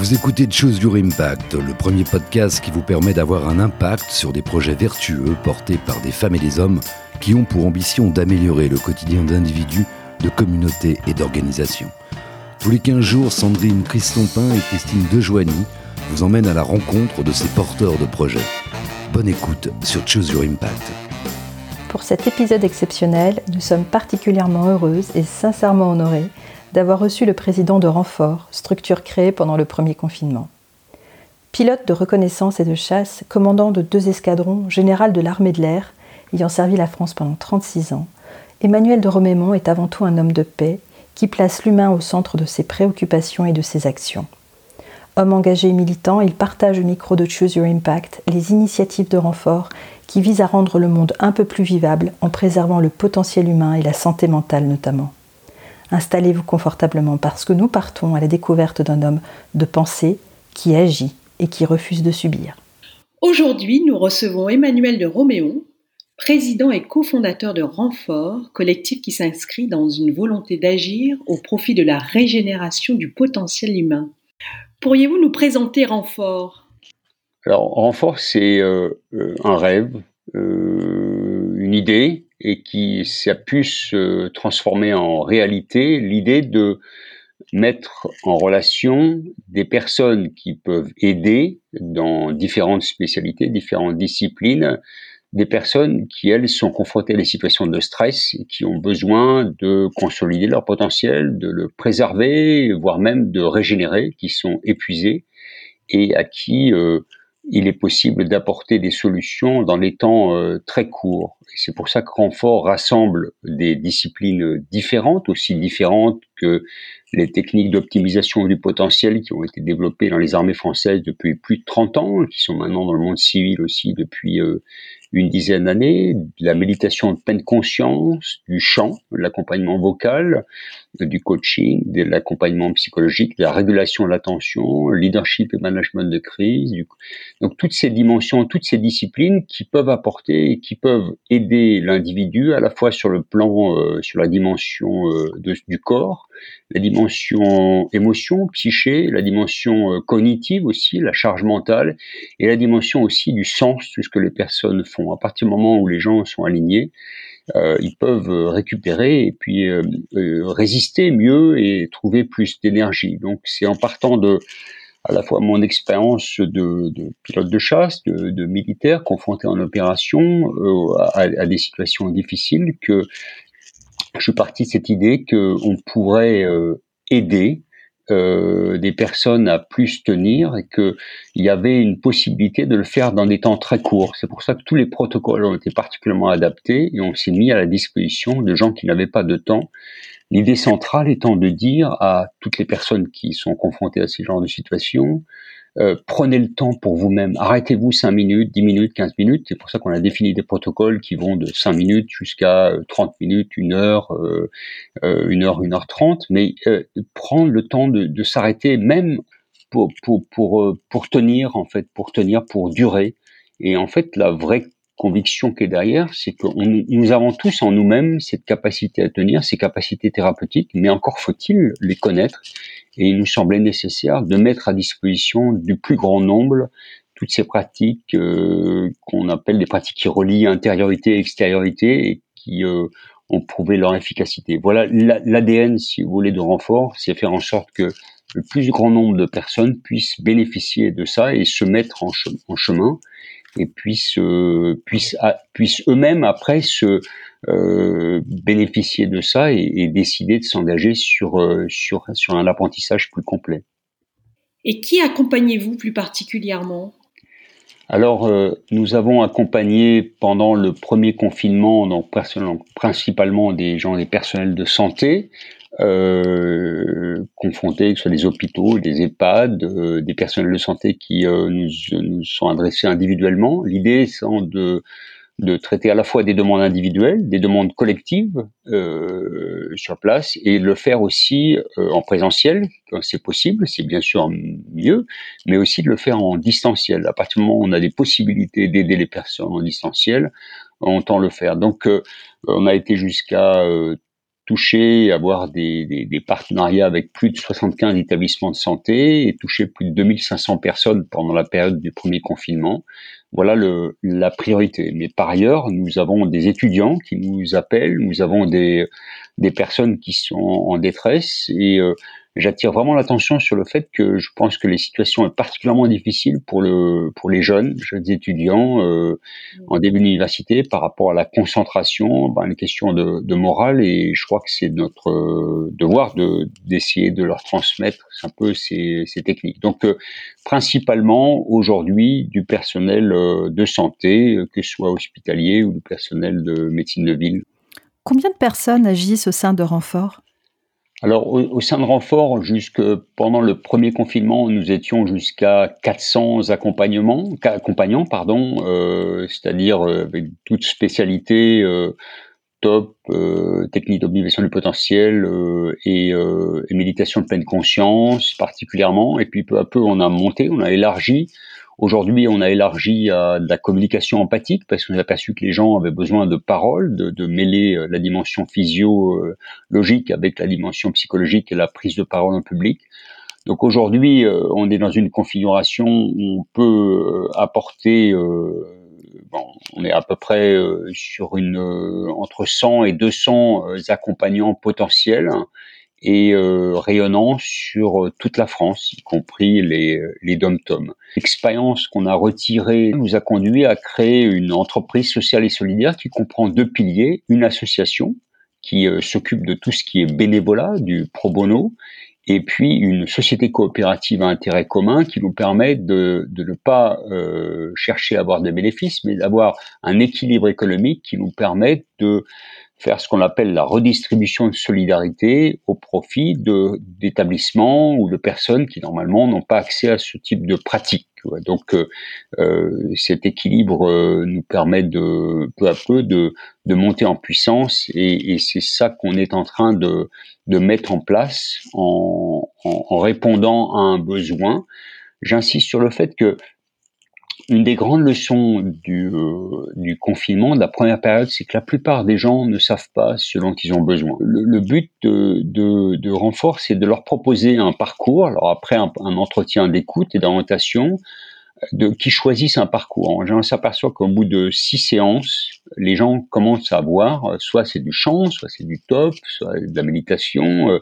Vous écoutez Choose Your Impact, le premier podcast qui vous permet d'avoir un impact sur des projets vertueux portés par des femmes et des hommes qui ont pour ambition d'améliorer le quotidien d'individus, de communautés et d'organisations. Tous les 15 jours, Sandrine Christompin et Christine Dejoigny vous emmènent à la rencontre de ces porteurs de projets. Bonne écoute sur Choose Your Impact. Pour cet épisode exceptionnel, nous sommes particulièrement heureuses et sincèrement honorées d'avoir reçu le président de Renfort, structure créée pendant le premier confinement. Pilote de reconnaissance et de chasse, commandant de deux escadrons, général de l'armée de l'air, ayant servi la France pendant 36 ans, Emmanuel de Romémont est avant tout un homme de paix qui place l'humain au centre de ses préoccupations et de ses actions. Homme engagé et militant, il partage au micro de Choose Your Impact les initiatives de renfort qui visent à rendre le monde un peu plus vivable en préservant le potentiel humain et la santé mentale notamment. Installez-vous confortablement parce que nous partons à la découverte d'un homme de pensée qui agit et qui refuse de subir. Aujourd'hui, nous recevons Emmanuel de Roméon, président et cofondateur de Renfort, collectif qui s'inscrit dans une volonté d'agir au profit de la régénération du potentiel humain. Pourriez-vous nous présenter Renfort? Alors, Renfort, c'est euh, euh, un rêve, euh, une idée, et qui a pu se transformer en réalité, l'idée de mettre en relation des personnes qui peuvent aider dans différentes spécialités, différentes disciplines, des personnes qui, elles, sont confrontées à des situations de stress et qui ont besoin de consolider leur potentiel, de le préserver, voire même de régénérer, qui sont épuisées et à qui euh, il est possible d'apporter des solutions dans les temps euh, très courts. C'est pour ça que Renfort rassemble des disciplines différentes, aussi différentes que les techniques d'optimisation du potentiel qui ont été développées dans les armées françaises depuis plus de 30 ans, qui sont maintenant dans le monde civil aussi depuis euh, une dizaine d'années, de la méditation de pleine conscience, du chant, l'accompagnement vocal, du coaching, de l'accompagnement psychologique, de la régulation de l'attention, leadership et management de crise. Donc toutes ces dimensions, toutes ces disciplines qui peuvent apporter et qui peuvent aider l'individu à la fois sur le plan, euh, sur la dimension euh, du corps, la dimension émotion, psyché, la dimension euh, cognitive aussi, la charge mentale, et la dimension aussi du sens de ce que les personnes font. À partir du moment où les gens sont alignés, ils peuvent récupérer et puis euh, résister mieux et trouver plus d'énergie. Donc c'est en partant de à la fois mon expérience de, pilote de chasse, de, militaire confronté en opération à, à, des situations difficiles que je suis parti de cette idée qu'on pourrait euh, aider euh, des personnes à plus tenir et qu'il y avait une possibilité de le faire dans des temps très courts. C'est pour ça que tous les protocoles ont été particulièrement adaptés et on s'est mis à la disposition de gens qui n'avaient pas de temps. L'idée centrale étant de dire à toutes les personnes qui sont confrontées à ce genre de situation, euh, prenez le temps pour vous-même. Arrêtez-vous 5 minutes, 10 minutes, 15 minutes. C'est pour ça qu'on a défini des protocoles qui vont de 5 minutes jusqu'à 30 euh, minutes, 1 heure, euh, 1 euh, heure, 1 heure 30. Mais prendre le temps de, de s'arrêter même pour, pour, pour, pour tenir, en fait, pour tenir, pour durer. Et en fait, la vraie conviction qui est derrière, c'est que nous avons tous en nous-mêmes cette capacité à tenir, ces capacités thérapeutiques, mais encore faut-il les connaître. Et il nous semblait nécessaire de mettre à disposition du plus grand nombre toutes ces pratiques euh, qu'on appelle des pratiques qui relient intériorité et extériorité et qui euh, ont prouvé leur efficacité. Voilà l'ADN, si vous voulez, de renfort, c'est faire en sorte que le plus grand nombre de personnes puissent bénéficier de ça et se mettre en, en chemin et puissent euh, puissent puissent eux-mêmes après se euh, bénéficier de ça et, et décider de s'engager sur euh, sur sur un apprentissage plus complet. Et qui accompagnez-vous plus particulièrement? Alors, nous avons accompagné pendant le premier confinement, donc principalement des gens, des personnels de santé, euh, confrontés, que ce soit des hôpitaux, des EHPAD, euh, des personnels de santé qui euh, nous, nous, sont adressés individuellement. L'idée étant de, de traiter à la fois des demandes individuelles, des demandes collectives euh, sur place, et le faire aussi euh, en présentiel, quand c'est possible, c'est bien sûr mieux, mais aussi de le faire en distanciel. À partir du moment où on a des possibilités d'aider les personnes en distanciel, on tend le faire. Donc, on a été jusqu'à toucher, avoir des, partenariats avec plus de 75 établissements de santé et toucher plus de 2500 personnes pendant la période du premier confinement. Voilà le, la priorité. Mais par ailleurs, nous avons des étudiants qui nous appellent, nous avons des, des personnes qui sont en détresse et euh, j'attire vraiment l'attention sur le fait que je pense que les situations sont particulièrement difficiles pour le pour les jeunes, jeunes étudiants euh, en début d'université par rapport à la concentration, ben, les questions de, morale et je crois que c'est notre euh, devoir de d'essayer de leur transmettre un peu ces, ces techniques. Donc euh, principalement aujourd'hui du personnel de santé, que ce soit hospitalier ou du personnel de médecine de ville. Combien de personnes agissent au sein de Renfort? Alors, au, sein de Renfort, jusque pendant le premier confinement, nous étions jusqu'à 400 accompagnements, accompagnants, pardon, euh, c'est-à-dire euh, avec toute spécialité euh, top, euh, technique d'optimisation du potentiel et, et, méditation de pleine conscience particulièrement. Et puis peu à peu, on a monté, on a élargi Aujourd'hui, on a élargi à de la communication empathique parce qu'on a aperçu que les gens avaient besoin de paroles, de, de mêler euh, la dimension physiologique avec la dimension psychologique et la prise de parole en public. Donc aujourd'hui, euh, on est dans une configuration où on peut euh, apporter, bon, on est à peu près sur une entre 100 et 200 accompagnants potentiels et euh, rayonnant sur euh, toute la France, y compris les, les dom-tom. L'expérience qu'on a retirée nous a conduit à créer une entreprise sociale et solidaire qui comprend deux piliers, une association qui euh, s'occupe de tout ce qui est bénévolat, du pro bono, et puis une société coopérative à intérêt commun qui nous permet de, de ne pas euh, chercher à avoir des bénéfices, mais d'avoir un équilibre économique qui nous permet de faire ce qu'on appelle la redistribution de solidarité au profit d'établissements ou de personnes qui normalement n'ont pas accès à ce type de pratique. Donc euh, euh, cet équilibre euh, nous permet de peu à peu de, de monter en puissance et, et c'est ça qu'on est en train de, de mettre en place en, en, en répondant à un besoin. J'insiste sur le fait que une des grandes leçons du, euh, du, confinement, de la première période, c'est que la plupart des gens ne savent pas ce dont ils ont besoin. Le, but de, de, de, renfort, c'est de leur proposer un parcours, alors après un, entretien d'écoute et d'orientation, de, qui choisissent un parcours. En général, on s'aperçoit qu'au bout de six séances, les gens commencent à voir, euh, soit c'est du chant, soit c'est du top, soit de la méditation, euh,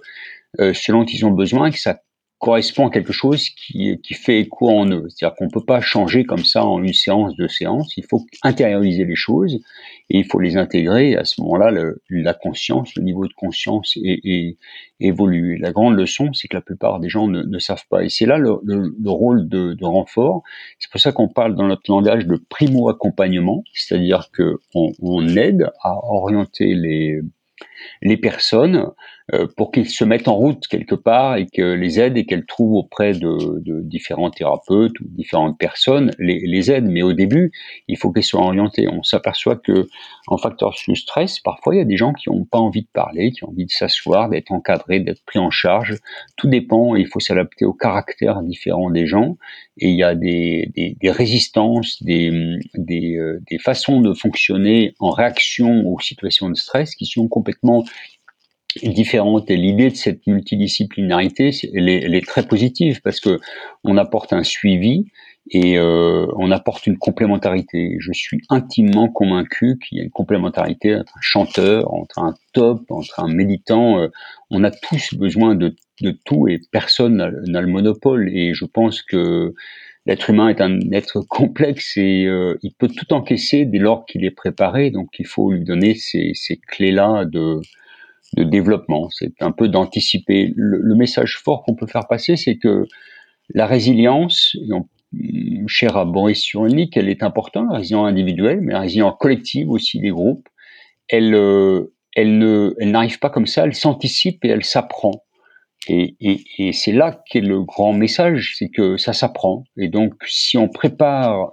euh, selon qu'ils ont besoin, que ça correspond à quelque chose qui, qui fait écho en eux. C'est-à-dire qu'on peut pas changer comme ça en une séance, deux séances. Il faut intérioriser les choses et il faut les intégrer. À ce moment-là, la conscience, le niveau de conscience est, est, évolue. La grande leçon, c'est que la plupart des gens ne, ne savent pas. Et c'est là le, le, le, rôle de, de renfort. C'est pour ça qu'on parle dans notre langage de primo-accompagnement, c'est-à-dire que on, on aide à orienter les les personnes euh, pour qu'ils se mettent en route quelque part et que les aident et qu'elles trouvent auprès de, différents thérapeutes ou différentes personnes les, les aident. Mais au début, il faut qu'elles soient orientées. On s'aperçoit que en facteur sous stress, parfois il y a des gens qui n'ont pas envie de parler, qui ont envie de s'asseoir, d'être encadrés, d'être pris en charge. Tout dépend. Il faut s'adapter au caractère différent des gens. Et il y a des, des, des résistances, des, des, euh, des façons de fonctionner en réaction aux situations de stress qui sont complètement différente. Et l'idée de cette multidisciplinarité, elle est, très positive parce que on apporte un suivi et euh, on apporte une complémentarité. Je suis intimement convaincu qu'il y a une complémentarité entre un chanteur, entre un top, entre un méditant. Euh, on a tous besoin de tout et personne n'a le monopole. Et je pense que l'être humain est un être complexe et euh, il peut tout encaisser dès lors qu'il est préparé. Donc il faut lui donner ces, ces clés-là de de développement. C'est un peu d'anticiper. Le, message fort qu'on peut faire passer, c'est que la résilience, cher à Boris Cyrulnik, elle est importante, la résilience individuelle, mais la résilience collective aussi des groupes. Elle, euh, ne, elle n'arrive pas comme ça, elle s'anticipe et elle s'apprend. Et, et, et c'est là qu'est le grand message, c'est que ça s'apprend. Et donc, si on prépare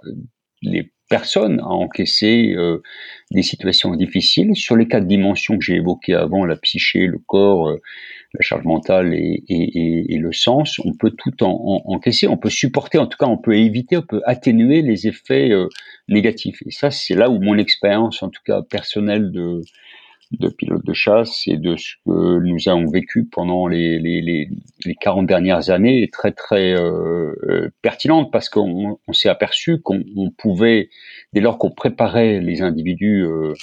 les personne à encaisser euh, des situations difficiles sur les quatre dimensions que j'ai évoquées avant, la psyché, le corps, euh, la charge mentale et, et, et, le sens, on peut tout en, encaisser, on peut supporter, en tout cas on peut éviter, on peut atténuer les effets euh, négatifs. Et ça, c'est là où mon expérience, en tout cas personnelle de, de pilotes de chasse et de ce que nous avons vécu pendant les, les, les, les 40 dernières années est très très euh, euh, pertinente parce qu'on on, s'est aperçu qu'on pouvait, dès lors qu'on préparait les individus euh,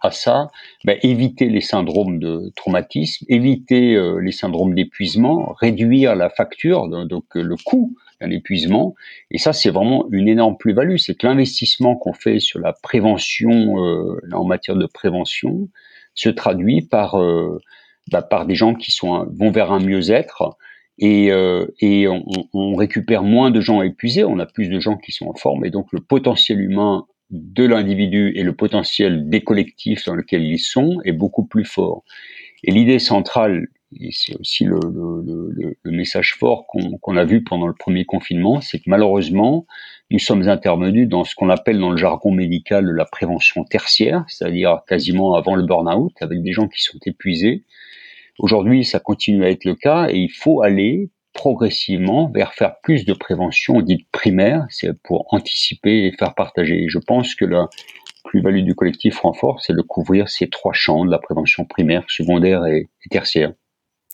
à ça, ben, éviter les syndromes de traumatisme, éviter les syndromes d'épuisement, réduire la facture, donc le coût d'un épuisement. Et ça, c'est vraiment une énorme plus-value. C'est que l'investissement qu'on fait sur la prévention, euh, en matière de prévention, se traduit par euh, bah, par des gens qui sont vont vers un mieux-être et, euh, et on, récupère moins de gens épuisés, on a plus de gens qui sont en forme et donc le potentiel humain de l'individu et le potentiel des collectifs dans lesquels ils sont est beaucoup plus fort. Et l'idée centrale, et c'est aussi le, message fort qu'on a vu pendant le premier confinement, c'est que malheureusement, nous sommes intervenus dans ce qu'on appelle dans le jargon médical la prévention tertiaire, c'est-à-dire quasiment avant le burn-out, avec des gens qui sont épuisés. Aujourd'hui, ça continue à être le cas et il faut aller progressivement vers faire plus de prévention dite primaire, c'est pour anticiper et faire partager. je pense que la plus-value du collectif Renfort, c'est de couvrir ces trois champs de la prévention primaire, secondaire et, tertiaire.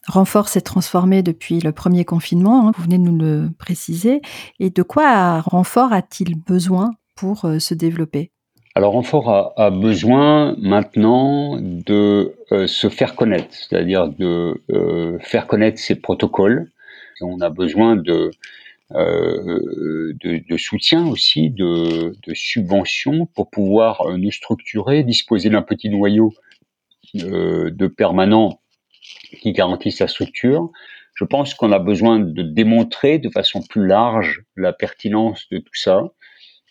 Renfort s'est transformé depuis le premier confinement, hein, vous venez de nous le préciser. Et de quoi Renfort a-t-il besoin pour euh, se développer? Alors Renfort a, besoin maintenant de euh, se faire connaître, c'est-à-dire de euh, faire connaître ses protocoles, on a besoin de, de, soutien aussi, de, subventions pour pouvoir nous structurer, disposer d'un petit noyau de permanents qui garantissent la structure. Je pense qu'on a besoin de démontrer de façon plus large la pertinence de tout ça.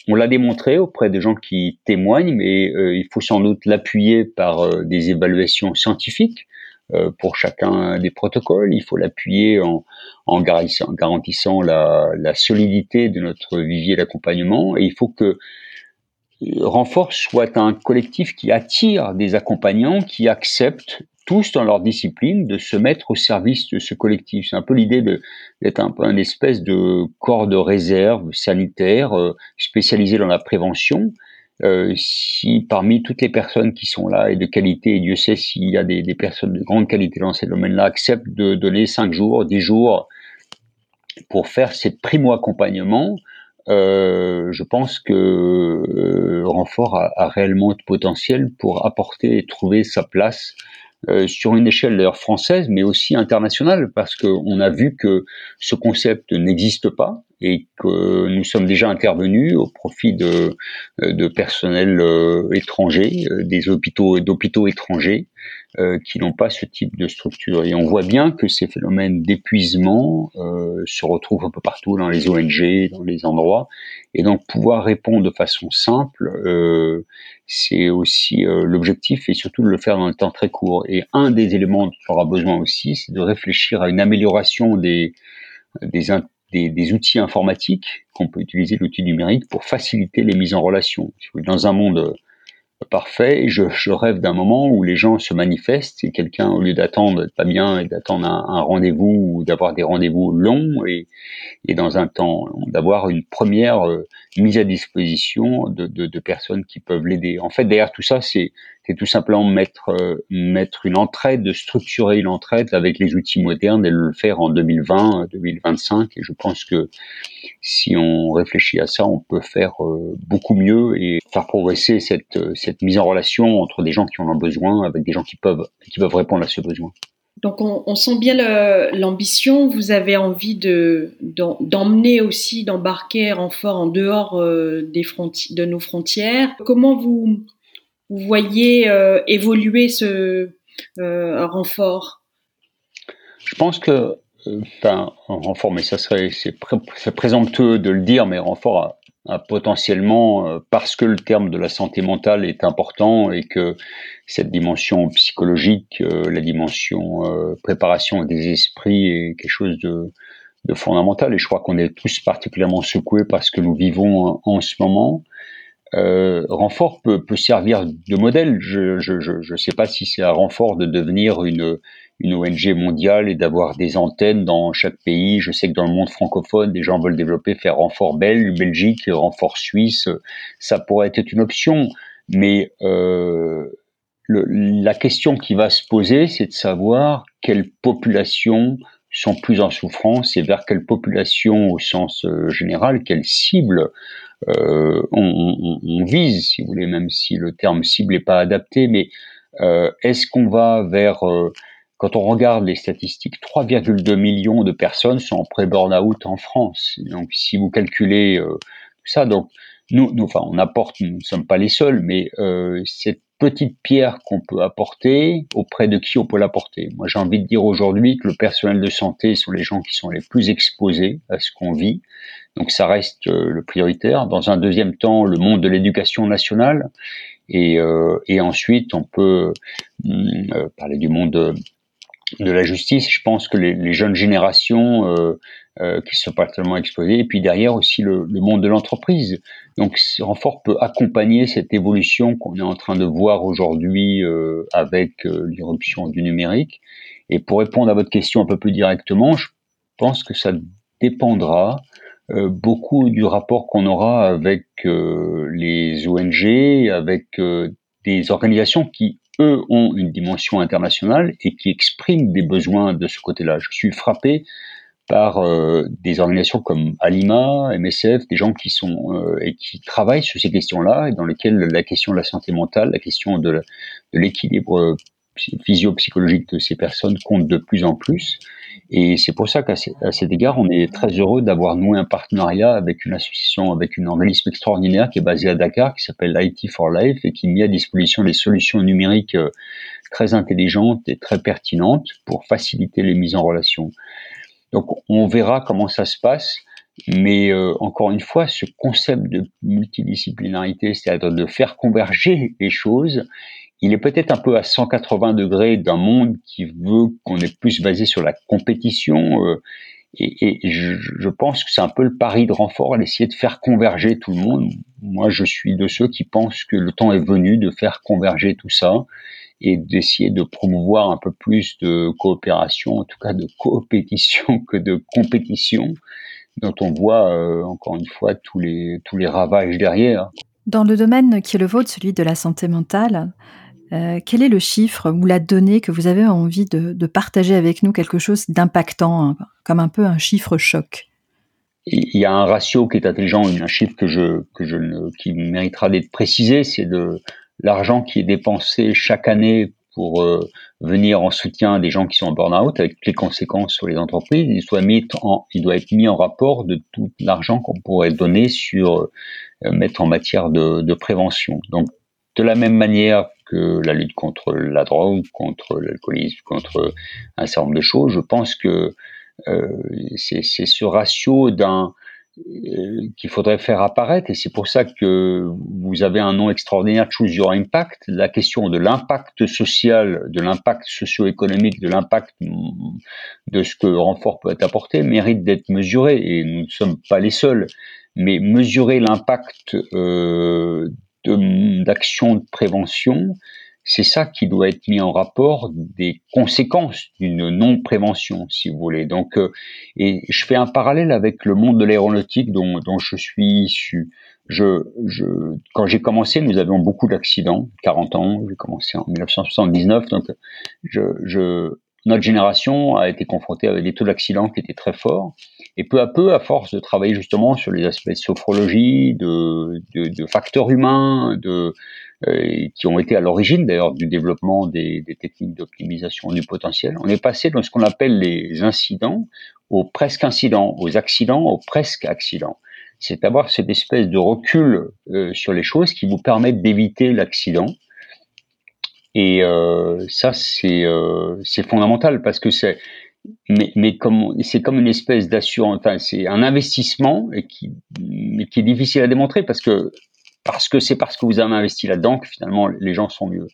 On l'a démontré auprès des gens qui témoignent, mais il faut sans doute l'appuyer par des évaluations scientifiques. Euh, pour chacun des protocoles. Il faut l'appuyer en, en, garantissant, la, la, solidité de notre vivier d'accompagnement. Et il faut que Renforce soit un collectif qui attire des accompagnants qui acceptent tous dans leur discipline de se mettre au service de ce collectif. C'est un peu l'idée d'être un peu une espèce de corps de réserve sanitaire euh, spécialisé dans la prévention euh, si parmi toutes les personnes qui sont là et de qualité, et Dieu sait s'il y a des, des, personnes de grande qualité dans ces domaines-là, acceptent de donner 5 jours, 10 jours pour faire ces primo-accompagnements, euh, je pense que euh, Renfort a, a, réellement de potentiel pour apporter et trouver sa place euh, sur une échelle d'ailleurs française, mais aussi internationale, parce qu'on a vu que ce concept n'existe pas et que nous sommes déjà intervenus au profit de, de personnels euh, étrangers, euh, des hôpitaux d'hôpitaux étrangers, euh, qui n'ont pas ce type de structure. Et on voit bien que ces phénomènes d'épuisement euh, se retrouvent un peu partout dans les ONG, dans les endroits. Et donc pouvoir répondre de façon simple, euh, c'est aussi euh, l'objectif et surtout de le faire dans un temps très court. Et un des éléments dont on aura besoin aussi, c'est de réfléchir à une amélioration des, des, des, des outils informatiques qu'on peut utiliser, l'outil numérique, pour faciliter les mises en relation. Dans un monde parfait. Je, rêve d'un moment où les gens se manifestent et quelqu'un, au lieu d'attendre pas bien et d'attendre un, rendez-vous ou d'avoir des rendez-vous longs et, dans un temps, d'avoir une première euh, mise à disposition de personnes qui peuvent l'aider. En fait, derrière tout ça, c'est c'est tout simplement mettre euh, une entraide, de structurer une entraide avec les outils modernes et le faire en 2020, 2025. Et je pense que si on réfléchit à ça, on peut faire euh, beaucoup mieux et faire progresser cette mise en relation entre des gens qui en ont besoin avec des gens qui peuvent répondre à ce besoin. Donc on, sent bien l'ambition. Vous avez envie de d'emmener aussi, d'embarquer renfort en dehors euh, des de nos frontières. Comment vous voyez euh, évoluer ce euh, renfort? Je pense que, enfin, renfort, mais ça serait, c'est présomptueux de le dire, mais renfort a, potentiellement, parce que le terme de la santé mentale est important et que cette dimension psychologique, la dimension préparation des esprits est quelque chose de, de fondamental. Et je crois qu'on est tous particulièrement secoués par ce que nous vivons en ce moment euh, renfort peut, peut, servir de modèle. Je ne je, je, sais pas si c'est un renfort de devenir une, une ONG mondiale et d'avoir des antennes dans chaque pays. Je sais que dans le monde francophone, des gens veulent développer, faire renfort belge, Belgique, renfort suisse. Ça pourrait être une option, mais euh, la question qui va se poser, c'est de savoir quelles populations sont plus en souffrance et vers quelle population au sens euh, général, quelle cible euh, on, on, vise, si vous voulez, même si le terme cible n'est pas adapté, mais euh, est-ce qu'on va vers, euh, quand on regarde les statistiques, 3,2 millions de personnes sont en pré-burnout en France. Donc si vous calculez euh, ça, donc nous, nous, enfin, on apporte, nous ne sommes pas les seuls, mais cette petite pierre qu'on peut apporter, auprès de qui on peut l'apporter. Moi, j'ai envie de dire aujourd'hui que le personnel de santé sont les gens qui sont les plus exposés à ce qu'on vit. Donc, ça reste euh, le prioritaire. Dans un deuxième temps, le monde de l'éducation nationale. Et, euh, ensuite, on peut hum, euh, parler du monde de, la justice. Je pense que les jeunes générations euh, euh, qui sont particulièrement exposés, et puis derrière aussi le, le monde de l'entreprise. Donc ce renfort peut accompagner cette évolution qu'on est en train de voir aujourd'hui euh, avec euh, l'irruption du numérique. Et pour répondre à votre question un peu plus directement, je pense que ça dépendra euh, beaucoup du rapport qu'on aura avec les ONG, avec des organisations qui eux ont une dimension internationale et qui expriment des besoins de ce côté-là. Je suis frappé par euh, des organisations comme Alima, MSF, des gens qui sont euh, et qui travaillent sur ces questions-là et dans lesquelles la question de la santé mentale, la question de, l'équilibre euh, physio-psychologique de ces personnes compte de plus en plus. Et c'est pour ça qu'à cet égard, on est très heureux d'avoir noué un partenariat avec une association, avec une organisme extraordinaire qui est basée à Dakar, qui s'appelle IT for Life et qui met à disposition des solutions numériques très intelligentes et très pertinentes pour faciliter les mises en relation. Donc on verra comment ça se passe. Mais euh, encore une fois, ce concept de multidisciplinarité, c'est-à-dire de faire converger les choses, il est peut-être un peu à 180 degrés d'un monde qui veut qu'on est plus basé sur la compétition. Euh, et, je, pense que c'est un peu le pari de renfort, d'essayer de faire converger tout le monde. Moi, je suis de ceux qui pensent que le temps est venu de faire converger tout ça et d'essayer de promouvoir un peu plus de coopération, en tout cas de coopétition que de compétition, dont on voit euh, encore une fois tous les ravages derrière. Dans le domaine qui est le vôtre, celui de la santé mentale, euh, quel est le chiffre ou la donnée que vous avez envie de, partager avec nous, quelque chose d'impactant, hein, comme un peu un chiffre choc? Il y a un ratio qui est intelligent, un chiffre que je, que je qui méritera d'être précisé, c'est de l'argent qui est dépensé chaque année pour euh, venir en soutien des gens qui sont en burn-out, avec les conséquences sur les entreprises, il doit être mis en rapport de tout l'argent qu'on pourrait donner sur euh, mettre en matière de, de, prévention. Donc, de la même manière la lutte contre la drogue, contre l'alcoolisme, contre un certain nombre de choses, je pense que euh, c'est ce ratio euh, qu'il faudrait faire apparaître. Et c'est pour ça que vous avez un nom extraordinaire Choose Your Impact. La question de l'impact social de l'impact socio-économique de l'impact de ce que renfort peut apporter mérite d'être mesuré. Et nous ne sommes pas les seuls. Mais mesurer l'impact euh, d'actions de prévention c'est ça qui doit être mis en rapport des conséquences d'une non-prévention, si vous voulez. Donc, euh, et je fais un parallèle avec le monde de l'aéronautique dont, dont, je suis issu. Je, je, quand j'ai commencé, nous avions beaucoup d'accidents, 40 ans, j'ai commencé en 1979, donc je, je, notre génération a été confrontée avec des taux d'accidents qui étaient très forts. Et peu à peu, à force de travailler justement sur les aspects de sophrologie, de, de, de facteurs humains, de, euh, qui ont été à l'origine d'ailleurs du développement des, des techniques d'optimisation du potentiel. On est passé dans ce qu'on appelle les incidents aux presque incidents, aux accidents aux presque accidents. C'est avoir cette espèce de recul euh, sur les choses qui vous permettent d'éviter l'accident. Et euh, ça, c'est euh, c'est fondamental parce que c'est mais, mais comme c'est comme une espèce d'assurance, enfin, c'est un investissement et qui, mais qui est difficile à démontrer parce que parce que c'est parce que vous avez investi là-dedans que finalement les gens sont mieux.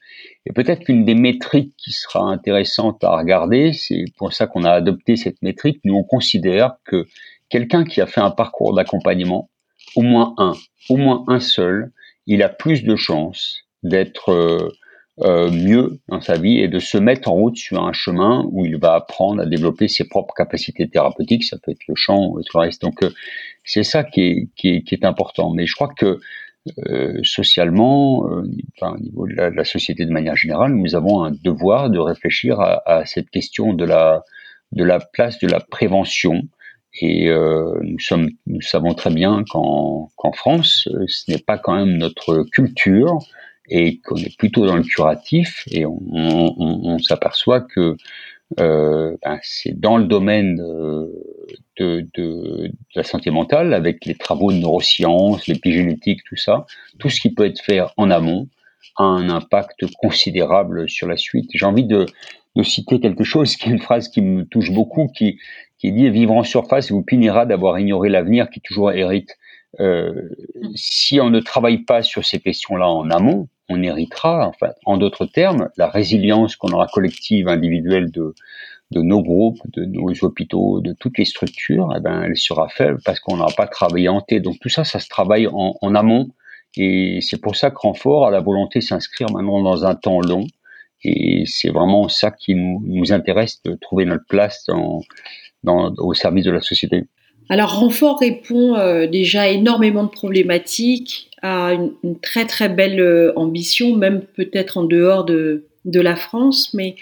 Et peut-être qu'une des métriques qui sera intéressante à regarder, c'est pour ça qu'on a adopté cette métrique, nous on considère que quelqu'un qui a fait un parcours d'accompagnement, au moins un, au moins un seul, il a plus de chances d'être euh, euh, mieux dans sa vie et de se mettre en route sur un chemin où il va apprendre à développer ses propres capacités thérapeutiques, ça peut être le chant tout le reste. Donc euh, c'est ça qui est, qui est, qui est important. Mais je crois que euh, socialement, enfin, au niveau de la, société de manière générale, nous avons un devoir de réfléchir à, à cette question de la de la place de la prévention. Et nous sommes, nous savons très bien qu'en qu'en France, ce n'est pas quand même notre culture et qu'on est plutôt dans le curatif. Et on, on, on s'aperçoit que euh, ben, c'est dans le domaine de, de, de, la santé mentale, avec les travaux de neurosciences, l'épigénétique, tout ça, tout ce qui peut être fait en amont a un impact considérable sur la suite. J'ai envie de, de, citer quelque chose, qui est une phrase qui me touche beaucoup, qui, qui dit vivre en surface vous punira d'avoir ignoré l'avenir qui toujours hérite. Euh, si on ne travaille pas sur ces questions-là en amont, on héritera, enfin, en d'autres termes, la résilience qu'on aura collective, individuelle de, de nos groupes, de nos hôpitaux, de toutes les structures, eh ben, elle sera faible parce qu'on n'aura pas travaillé en T. Donc tout ça, ça se travaille en, en amont. Et c'est pour ça que Renfort a la volonté de s'inscrire maintenant dans un temps long. Et c'est vraiment ça qui nous, nous, intéresse, de trouver notre place dans, dans, au service de la société. Alors Renfort répond euh, déjà énormément de problématiques, a une, très très belle euh, ambition, même peut-être en dehors de, de la France, mais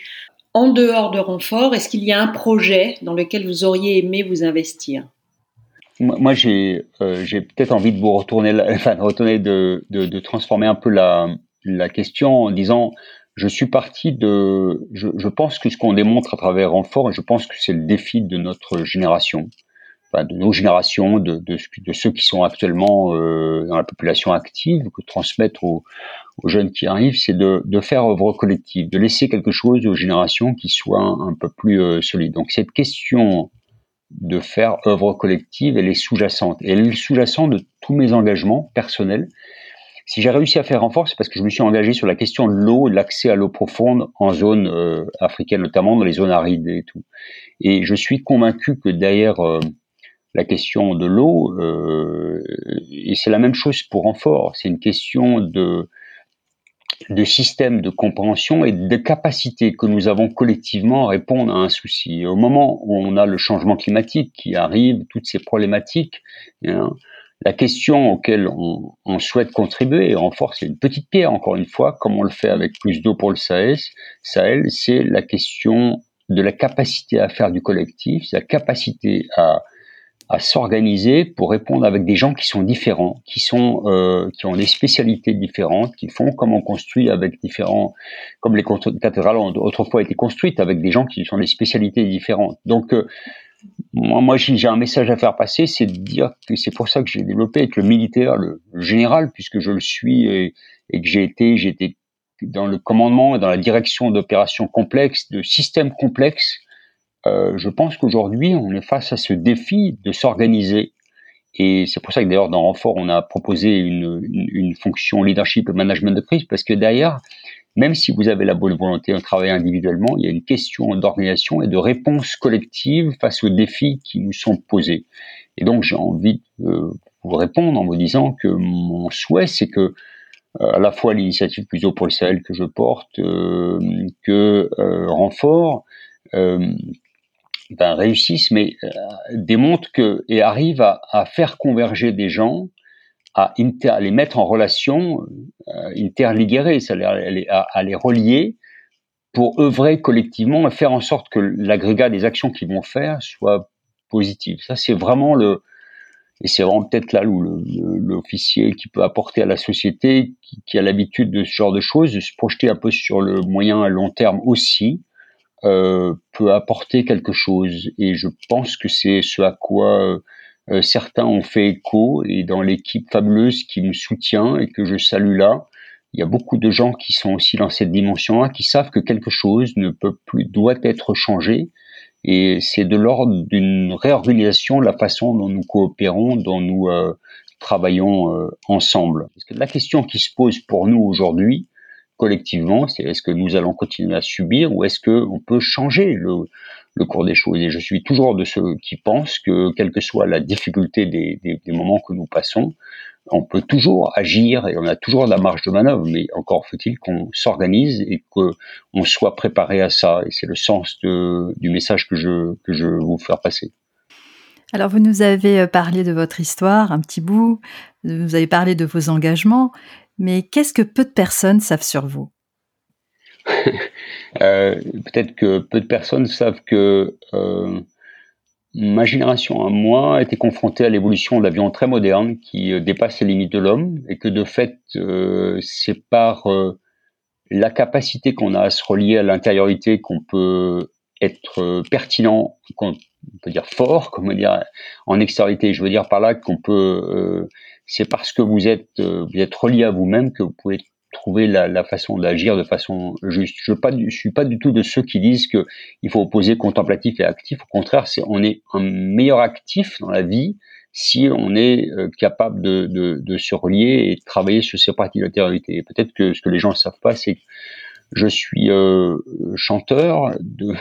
en dehors de Renfort, est-ce qu'il y a un projet dans lequel vous auriez aimé vous investir? Moi, j'ai euh, peut-être envie de vous retourner, de, retourner de, de, transformer un peu la, la question en disant je suis parti de. Je, je pense que ce qu'on démontre à travers Renfort, je pense que c'est le défi de notre génération, de nos générations, de, de, de, ceux qui sont actuellement euh, dans la population active, que transmettre aux, aux jeunes qui arrivent, c'est de, de, faire œuvre collective, de laisser quelque chose aux générations qui soit un, peu plus euh, solide. Donc cette question de faire œuvre collective, elle est sous-jacente. Et elle est sous-jacente de tous mes engagements personnels. Si j'ai réussi à faire renfort, c'est parce que je me suis engagé sur la question de l'eau de l'accès à l'eau profonde en zone euh, africaine, notamment dans les zones arides et tout. Et je suis convaincu que derrière euh, la question de l'eau, euh, et c'est la même chose pour renfort, c'est une question de, de système de compréhension et de capacité que nous avons collectivement à répondre à un souci. au moment où on a le changement climatique qui arrive, toutes ces problématiques, hein, la question auquel on, on, souhaite contribuer, et renfort c'est une petite pierre encore une fois, comme on le fait avec plus d'eau pour le Sahel, Sahel c'est la question de la capacité à faire du collectif, la capacité à à s'organiser pour répondre avec des gens qui sont différents, qui sont euh, qui ont des spécialités différentes, qui font comme on construit avec différents, comme les cathédrales ont autrefois été construites avec des gens qui sont des spécialités différentes. Donc euh, moi, j'ai un message à faire passer, c'est de dire que c'est pour ça que j'ai développé avec le militaire, le, général, puisque je le suis et, et que j'ai été, été dans le commandement et dans la direction d'opérations complexes, de systèmes complexes euh, je pense qu'aujourd'hui, on est face à ce défi de s'organiser. Et c'est pour ça que d'ailleurs, dans Renfort, on a proposé une, une, fonction leadership et management de crise, parce que derrière, même si vous avez la bonne volonté de travailler individuellement, il y a une question d'organisation et de réponse collective face aux défis qui nous sont posés. Et donc, j'ai envie de vous répondre en vous disant que mon souhait, c'est que euh, à la fois l'initiative plus haut pour le Sahel que je porte, euh, que Renfort, ben, réussissent, mais euh, démontrent que et arrivent à, faire converger des gens, à, les mettre en relation, euh, à, les relier pour œuvrer collectivement et faire en sorte que l'agrégat des actions qu'ils vont faire soit positif. Ça, c'est vraiment le et c'est vraiment peut-être là où l'officier qui peut apporter à la société, qui, a l'habitude de ce genre de choses, de se projeter un peu sur le moyen à long terme aussi, euh, peut apporter quelque chose. Et je pense que c'est ce à quoi euh, certains ont fait écho. Et dans l'équipe fabuleuse qui me soutient et que je salue là, il y a beaucoup de gens qui sont aussi dans cette dimension-là, qui savent que quelque chose ne peut plus, doit être changé. Et c'est de l'ordre d'une réorganisation la façon dont nous coopérons, dont nous euh, travaillons ensemble. Parce que la question qui se pose pour nous aujourd'hui, collectivement, c'est est-ce que nous allons continuer à subir ou est-ce que on peut changer le, cours des choses? Et je suis toujours de ceux qui pensent que, quelle que soit la difficulté des, moments que nous passons, on peut toujours agir et on a toujours la marge de manœuvre, mais encore faut-il qu'on s'organise et qu'on soit préparé à ça. Et c'est le sens du message que je, que vous faire passer. Alors vous nous avez parlé de votre histoire, un petit bout, vous avez parlé de vos engagements, mais qu'est-ce que peu de personnes savent sur vous? Euh, Peut-être que peu de personnes savent que euh, ma génération à moi a été confrontée à l'évolution de l'avion très moderne qui euh, dépasse les limites de l'homme et que de fait c'est par la capacité qu'on a à se relier à l'intériorité qu'on peut être pertinent, qu'on peut dire fort, comment dire en extériorité. Je veux dire par là qu'on peut c'est parce que vous êtes, euh, vous êtes relié à vous-même que vous pouvez trouver la, la façon d'agir de façon juste. Je ne suis pas du tout de ceux qui disent que il faut opposer contemplatif et actif. Au contraire, c'est on est un meilleur actif dans la vie si on est euh, capable de, de, de, se relier et de travailler sur ces parties d'intériorité. Peut-être que ce que les gens ne savent pas, c'est que je suis euh, chanteur de,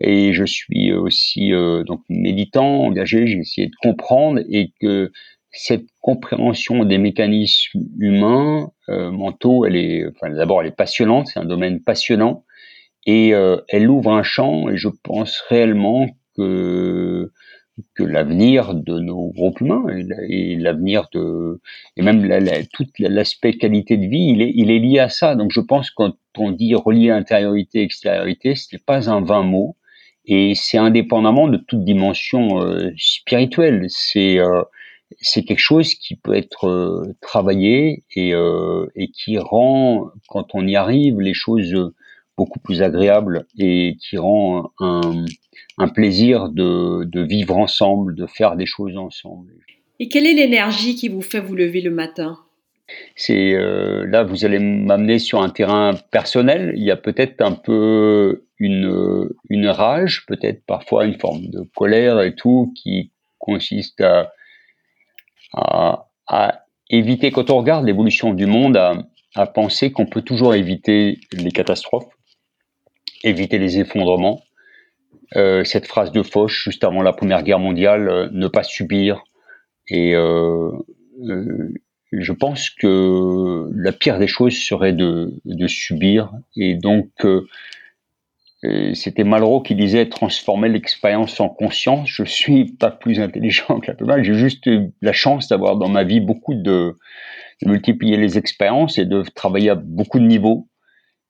et je suis aussi euh, donc militant, engagé. J'ai essayé de comprendre et que cette compréhension des mécanismes humains, euh, mentaux, elle est, enfin, d'abord, elle est passionnante, c'est un domaine passionnant, et euh, elle ouvre un champ, et je pense réellement que que l'avenir de nos groupes humains et l'avenir de et même la, tout l'aspect qualité de vie il est il est lié à ça. Donc je pense quand on dit relier intériorité extériorité ce n'est pas un vain mot et c'est indépendamment de toute dimension euh, spirituelle. C'est euh, c'est quelque chose qui peut être euh, travaillé et, euh, et qui rend, quand on y arrive, les choses beaucoup plus agréables et qui rend un, un plaisir de, de, vivre ensemble, de faire des choses ensemble. Et quelle est l'énergie qui vous fait vous lever le matin? C'est euh, là, vous allez m'amener sur un terrain personnel. Il y a peut-être un peu une, une rage, peut-être parfois une forme de colère et tout, qui consiste à à, éviter, quand on regarde l'évolution du monde, à, penser qu'on peut toujours éviter les catastrophes, éviter les effondrements. Euh, cette phrase de Foch, juste avant la Première Guerre mondiale, euh, ne pas subir. Et euh, je pense que la pire des choses serait de, de subir. Et donc, c'était Malraux qui disait transformer l'expérience en conscience. Je suis pas plus intelligent que la plupart. J'ai juste eu la chance d'avoir dans ma vie beaucoup de, de, multiplier les expériences et de travailler à beaucoup de niveaux,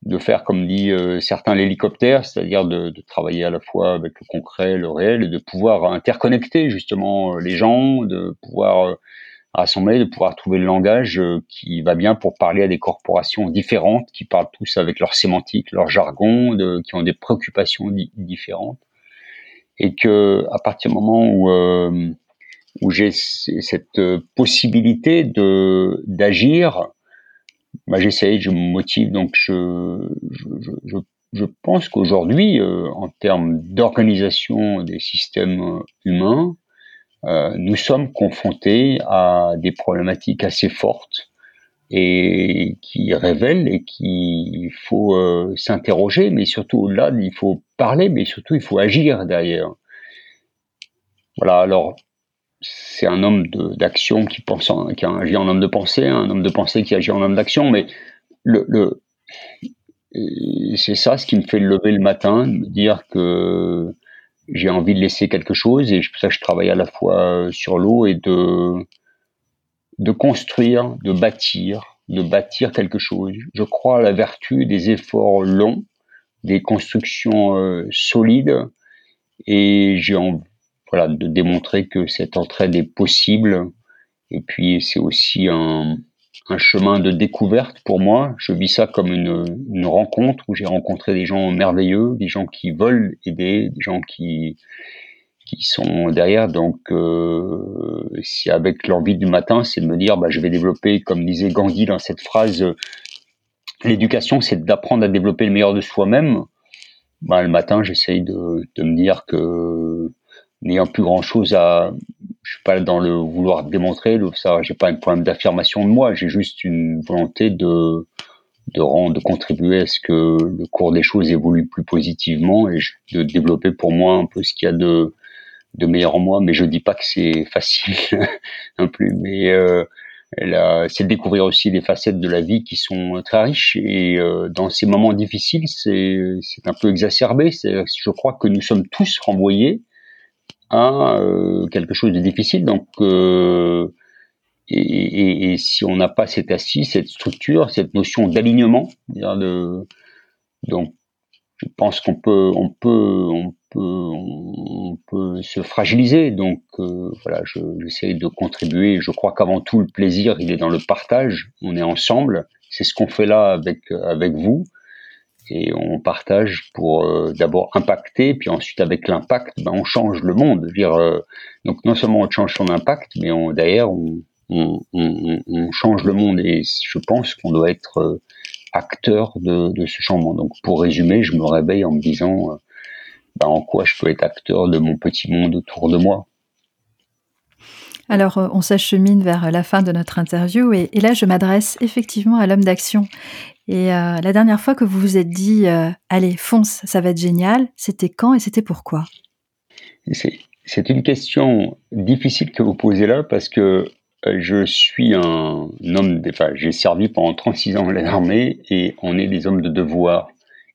de faire comme dit euh, certains l'hélicoptère, c'est-à-dire de, de, travailler à la fois avec le concret, le réel, et de pouvoir interconnecter justement les gens, de pouvoir euh, rassembler, de pouvoir trouver le langage euh, qui va bien pour parler à des corporations différentes, qui parlent tous avec leur sémantique, leur jargon, qui ont des préoccupations différentes, et que à partir du moment où euh, j'ai cette possibilité de d'agir, bah j'essaye, je me motive, donc je je, pense qu'aujourd'hui, euh, en termes d'organisation des systèmes humains, euh, nous sommes confrontés à des problématiques assez fortes et qui révèlent et qu'il faut euh, s'interroger, mais surtout au-delà, il faut parler, mais surtout il faut agir derrière. Voilà, alors c'est un homme d'action qui qui agit en homme de pensée, un homme de pensée qui agit en homme d'action, mais le, le c'est ça ce qui me fait lever le matin, me dire que j'ai envie de laisser quelque chose et pour ça je travaille à la fois euh, sur l'eau et de de construire, de bâtir, de bâtir quelque chose. Je crois à la vertu des efforts longs, des constructions euh, solides et j'ai envie voilà de démontrer que cette entraide est possible et puis c'est aussi un un chemin de découverte pour moi. Je vis ça comme une, rencontre où j'ai rencontré des gens merveilleux, des gens qui veulent aider, des gens qui qui sont derrière. Donc, euh, si avec l'envie du matin, c'est de me dire, bah, je vais développer, comme disait Gandhi dans cette phrase, l'éducation, c'est d'apprendre à développer le meilleur de soi-même. Bah, le matin, j'essaye de, de me dire que n'ayant plus grand chose à, je suis pas dans le vouloir démontrer, ça, j'ai pas un problème d'affirmation de moi, j'ai juste une volonté de de rendre, de contribuer à ce que le cours des choses évolue plus positivement et de développer pour moi un peu ce qu'il y a de de meilleur en moi. Mais je dis pas que c'est facile non plus, mais euh, c'est découvrir aussi des facettes de la vie qui sont très riches et euh, dans ces moments difficiles, c'est un peu exacerbé. Je crois que nous sommes tous renvoyés à quelque chose de difficile. Donc, et, si on n'a pas cette assise, cette structure, cette notion d'alignement, donc je pense qu'on peut, on peut, on peut, on peut se fragiliser. Donc euh, voilà, j'essaie de contribuer. Je crois qu'avant tout, le plaisir, il est dans le partage. On est ensemble. C'est ce qu'on fait là avec avec vous. Et on partage pour euh, d'abord impacter, puis ensuite avec l'impact, ben, on change le monde. euh, donc non seulement on change son impact, mais on, derrière on, change le monde. Et je pense qu'on doit être acteur de, ce changement. Donc pour résumer, je me réveille en me disant euh, bah, en quoi je peux être acteur de mon petit monde autour de moi. Alors, euh, on s'achemine vers la fin de notre interview et, là, je m'adresse effectivement à l'homme d'action. Et euh, la dernière fois que vous vous êtes dit, allez, fonce, ça va être génial, c'était quand et c'était pourquoi? C'est une question difficile que vous posez là parce que euh, je suis un homme, enfin, j'ai servi pendant 36 ans à l'armée et on est des hommes de devoir.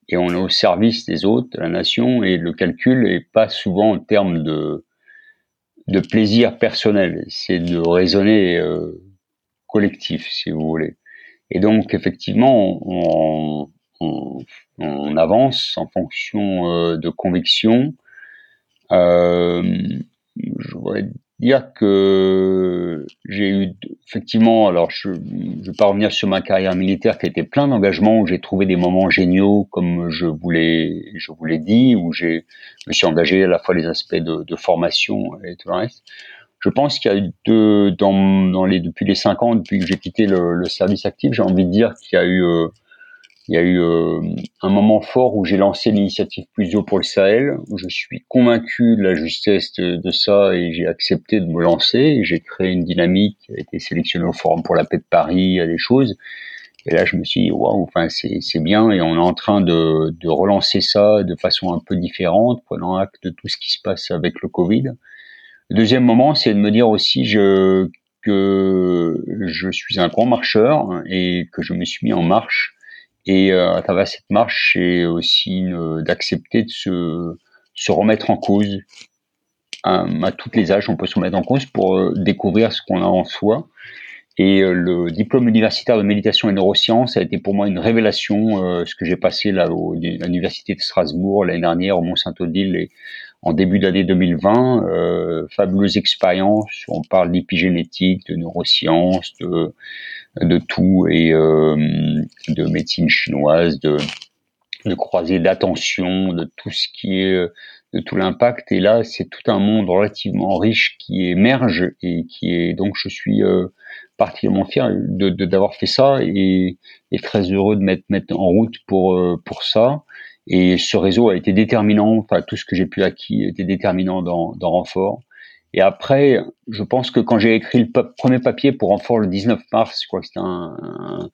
Et on est au service des autres, de la nation, et le calcul est pas souvent en termes de, plaisir personnel, c'est de raisonner euh, collectif, si vous voulez. Et donc, effectivement, on, avance en fonction euh, de convictions. Euh, je voudrais dire que j'ai eu effectivement, alors je ne vais pas revenir sur ma carrière militaire qui a été plein d'engagements où j'ai trouvé des moments géniaux comme je vous l'ai je vous l'ai dit où j'ai me suis engagé à la fois les aspects de, de formation et tout le reste. Je pense qu'il y a eu deux dans, dans les depuis les cinq ans depuis que j'ai quitté le, le, service actif, j'ai envie de dire qu'il y a eu euh, il y a eu euh, un moment fort où j'ai lancé l'initiative Plus haut pour le Sahel, où je suis convaincu de la justesse de, ça et j'ai accepté de me lancer. J'ai créé une dynamique, a été sélectionné au Forum pour la paix de Paris, à des choses. Et là, je me suis dit, waouh, enfin, c'est bien et on est en train de, de relancer ça de façon un peu différente, prenant acte de tout ce qui se passe avec le Covid. Le deuxième moment, c'est de me dire aussi que je suis un grand marcheur et que je me suis mis en marche et euh, à travers cette marche, c'est aussi d'accepter de se, se remettre en cause. À, à tous les âges, on peut se remettre en cause pour euh, découvrir ce qu'on a en soi. Et euh, le diplôme universitaire de méditation et neurosciences a été pour moi une révélation. ce que j'ai passé là à l'université de Strasbourg l'année dernière au Mont Saint-Odile et en début d'année 2020, euh, fabuleuse expérience. On parle d'épigénétique, de neurosciences, de de tout et euh, de médecine chinoise, de, de croisée d'attention, de tout ce qui est de tout l'impact. Et là, c'est tout un monde relativement riche qui émerge et qui est donc je suis euh, particulièrement fier de d'avoir fait ça et, et, très heureux de mettre mettre en route pour euh, pour ça. Et ce réseau a été déterminant. Enfin, tout ce que j'ai pu acquis été déterminant dans dans renfort. Et après, je pense que quand j'ai écrit le premier papier pour Renfort le 19 mars, je crois que c'était un,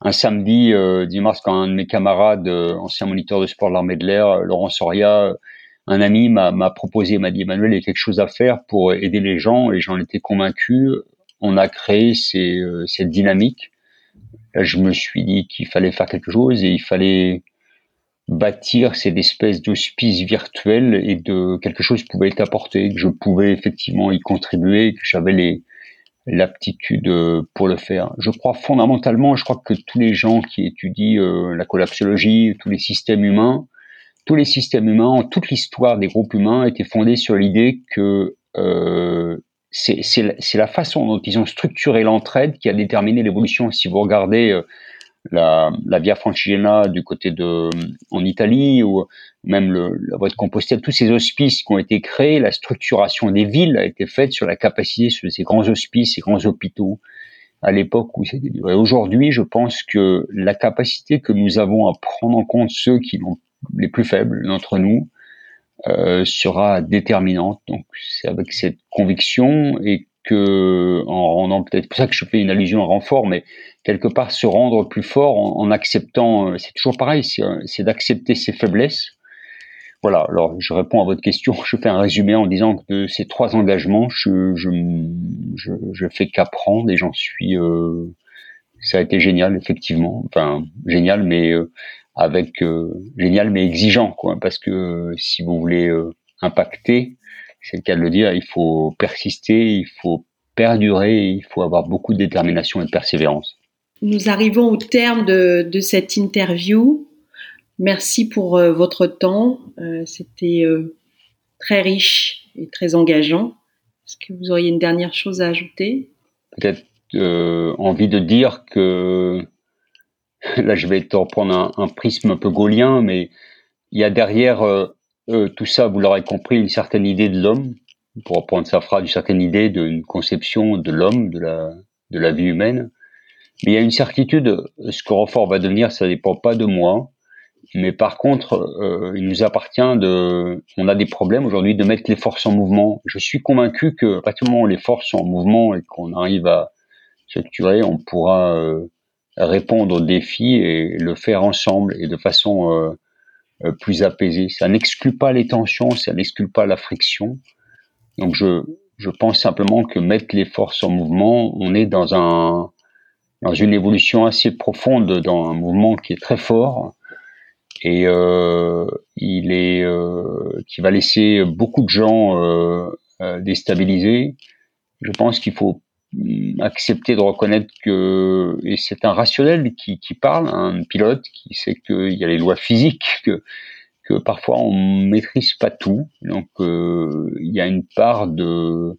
un, samedi euh, 10 mars, quand un de mes camarades, euh, ancien moniteur de sport de l'armée de l'air, Laurent Soria, un ami m'a proposé, m'a dit Emmanuel, il y a quelque chose à faire pour aider les gens, et j'en étais convaincu. On a créé ces, euh, cette dynamique. Là, je me suis dit qu'il fallait faire quelque chose et il fallait bâtir cette espèce d'hospice virtuel et de quelque chose pouvait être apporté, que je pouvais effectivement y contribuer, que j'avais les l'aptitude euh, pour le faire. Je crois fondamentalement, je crois que tous les gens qui étudient euh, la collapsologie, tous les systèmes humains, tous les systèmes humains, toute l'histoire des groupes humains étaient fondés sur l'idée que euh, c'est la façon dont ils ont structuré l'entraide qui a déterminé l'évolution. Si vous regardez euh, la, la Via Francigena du côté de en Italie ou même le, la voie de Compostelle, tous ces hospices qui ont été créés, la structuration des villes a été faite sur la capacité sur ces grands hospices, ces grands hôpitaux à l'époque où c'était Aujourd'hui, je pense que la capacité que nous avons à prendre en compte ceux qui ont les plus faibles d'entre nous euh, sera déterminante. Donc c'est avec cette conviction et que en rendant peut-être pour ça que je fais une allusion à renfort, mais quelque part se rendre plus fort en, acceptant, euh, c'est toujours pareil, euh, c'est d'accepter ses faiblesses. Voilà, alors je réponds à votre question, je fais un résumé en disant que de ces trois engagements, je, je, je, fais qu'apprendre et j'en suis... Euh, ça a été génial, effectivement. Enfin, génial, mais avec... génial, mais exigeant, quoi. Parce que si vous voulez impacter, c'est le cas de le dire, il faut persister, il faut perdurer, il faut avoir beaucoup de détermination et de persévérance. Nous arrivons au terme de, de cette interview. Merci pour euh, votre temps. Euh, C'était euh, très riche et très engageant. Est-ce que vous auriez une dernière chose à ajouter? Peut-être envie de dire que là, je vais te reprendre un, un, prisme un peu gaulien, mais il y a derrière tout ça, vous l'aurez compris, une certaine idée de l'homme, pour reprendre sa phrase, une certaine idée d'une conception de l'homme, de la, de la vie humaine. Mais il y a une certitude, ce que Renfort va devenir, ça dépend pas de moi. Mais par contre, euh, il nous appartient de, on a des problèmes aujourd'hui de mettre les forces en mouvement. Je suis convaincu que à partir moment les forces sont en mouvement et qu'on arrive à structurer, on pourra euh, répondre aux défis et le faire ensemble et de façon euh, euh plus apaisée. Ça n'exclut pas les tensions, ça n'exclut pas la friction. Donc je, je pense simplement que mettre les forces en mouvement, on est dans un dans une évolution assez profonde, dans un mouvement qui est très fort et euh, il est euh, qui va laisser beaucoup de gens euh, euh déstabilisés. Je pense qu'il faut accepter de reconnaître que et c'est un rationnel qui, qui parle, un pilote qui sait qu'il y a les lois physiques que que parfois on maîtrise pas tout, donc euh, il y a une part de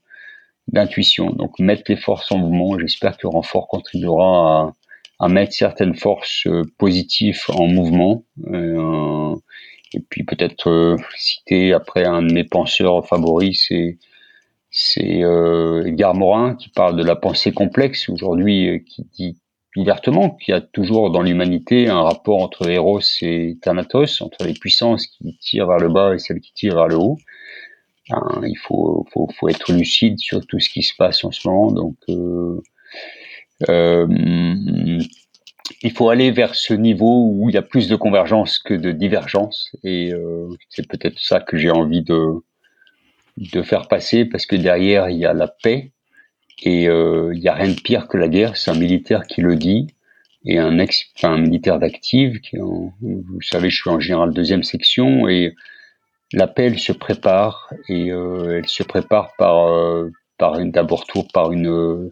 d'intuition. Donc mettre les forces en mouvement, j'espère que Renfort contribuera à, à mettre certaines forces euh, positives en mouvement. Euh, et puis peut-être euh, citer après un de mes penseurs favoris, c'est c'est euh, Edgar Morin qui parle de la pensée complexe aujourd'hui, euh, qui dit ouvertement qu'il y a toujours dans l'humanité un rapport entre Eros et Thanatos, entre les puissances qui tirent vers le bas et celles qui tirent vers le haut. Hein, il faut, faut, faut, être lucide sur tout ce qui se passe en ce moment. Donc, euh, euh, il faut aller vers ce niveau où il y a plus de convergence que de divergence. Et euh, c'est peut-être ça que j'ai envie de, de faire passer, parce que derrière, il y a la paix. Et euh, il y a rien de pire que la guerre. C'est un militaire qui le dit et un ex, enfin, un militaire d'active. Qui, vous savez, je suis en général deuxième section et l'appel se prépare et euh, elle se prépare par euh, par d'abord tour par une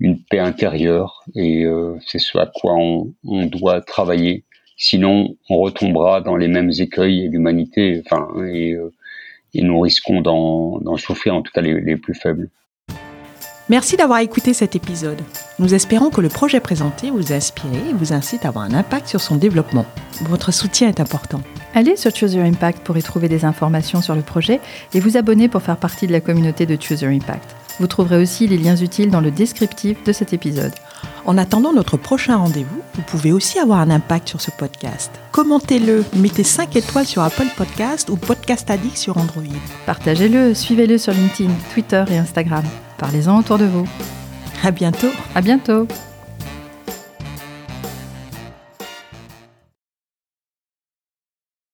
une paix intérieure et euh, c'est ce à quoi on, on, doit travailler sinon on retombera dans les mêmes écueils et l'humanité enfin et, euh, et nous risquons d'en souffrir en tout cas les, les plus faibles Merci d'avoir écouté cet épisode. Nous espérons que le projet présenté vous a inspiré et vous incite à avoir un impact sur son développement. Votre soutien est important. Allez sur Choose Your Impact pour y trouver des informations sur le projet et vous abonner pour faire partie de la communauté de Choose Your Impact. Vous trouverez aussi les liens utiles dans le descriptif de cet épisode. En attendant notre prochain rendez-vous, vous pouvez aussi avoir un impact sur ce podcast. Commentez-le, mettez 5 étoiles sur Apple Podcast ou Podcast Addict sur Android. Partagez-le, suivez-le sur LinkedIn, Twitter et Instagram. Parlez-en autour de vous. À bientôt. À bientôt.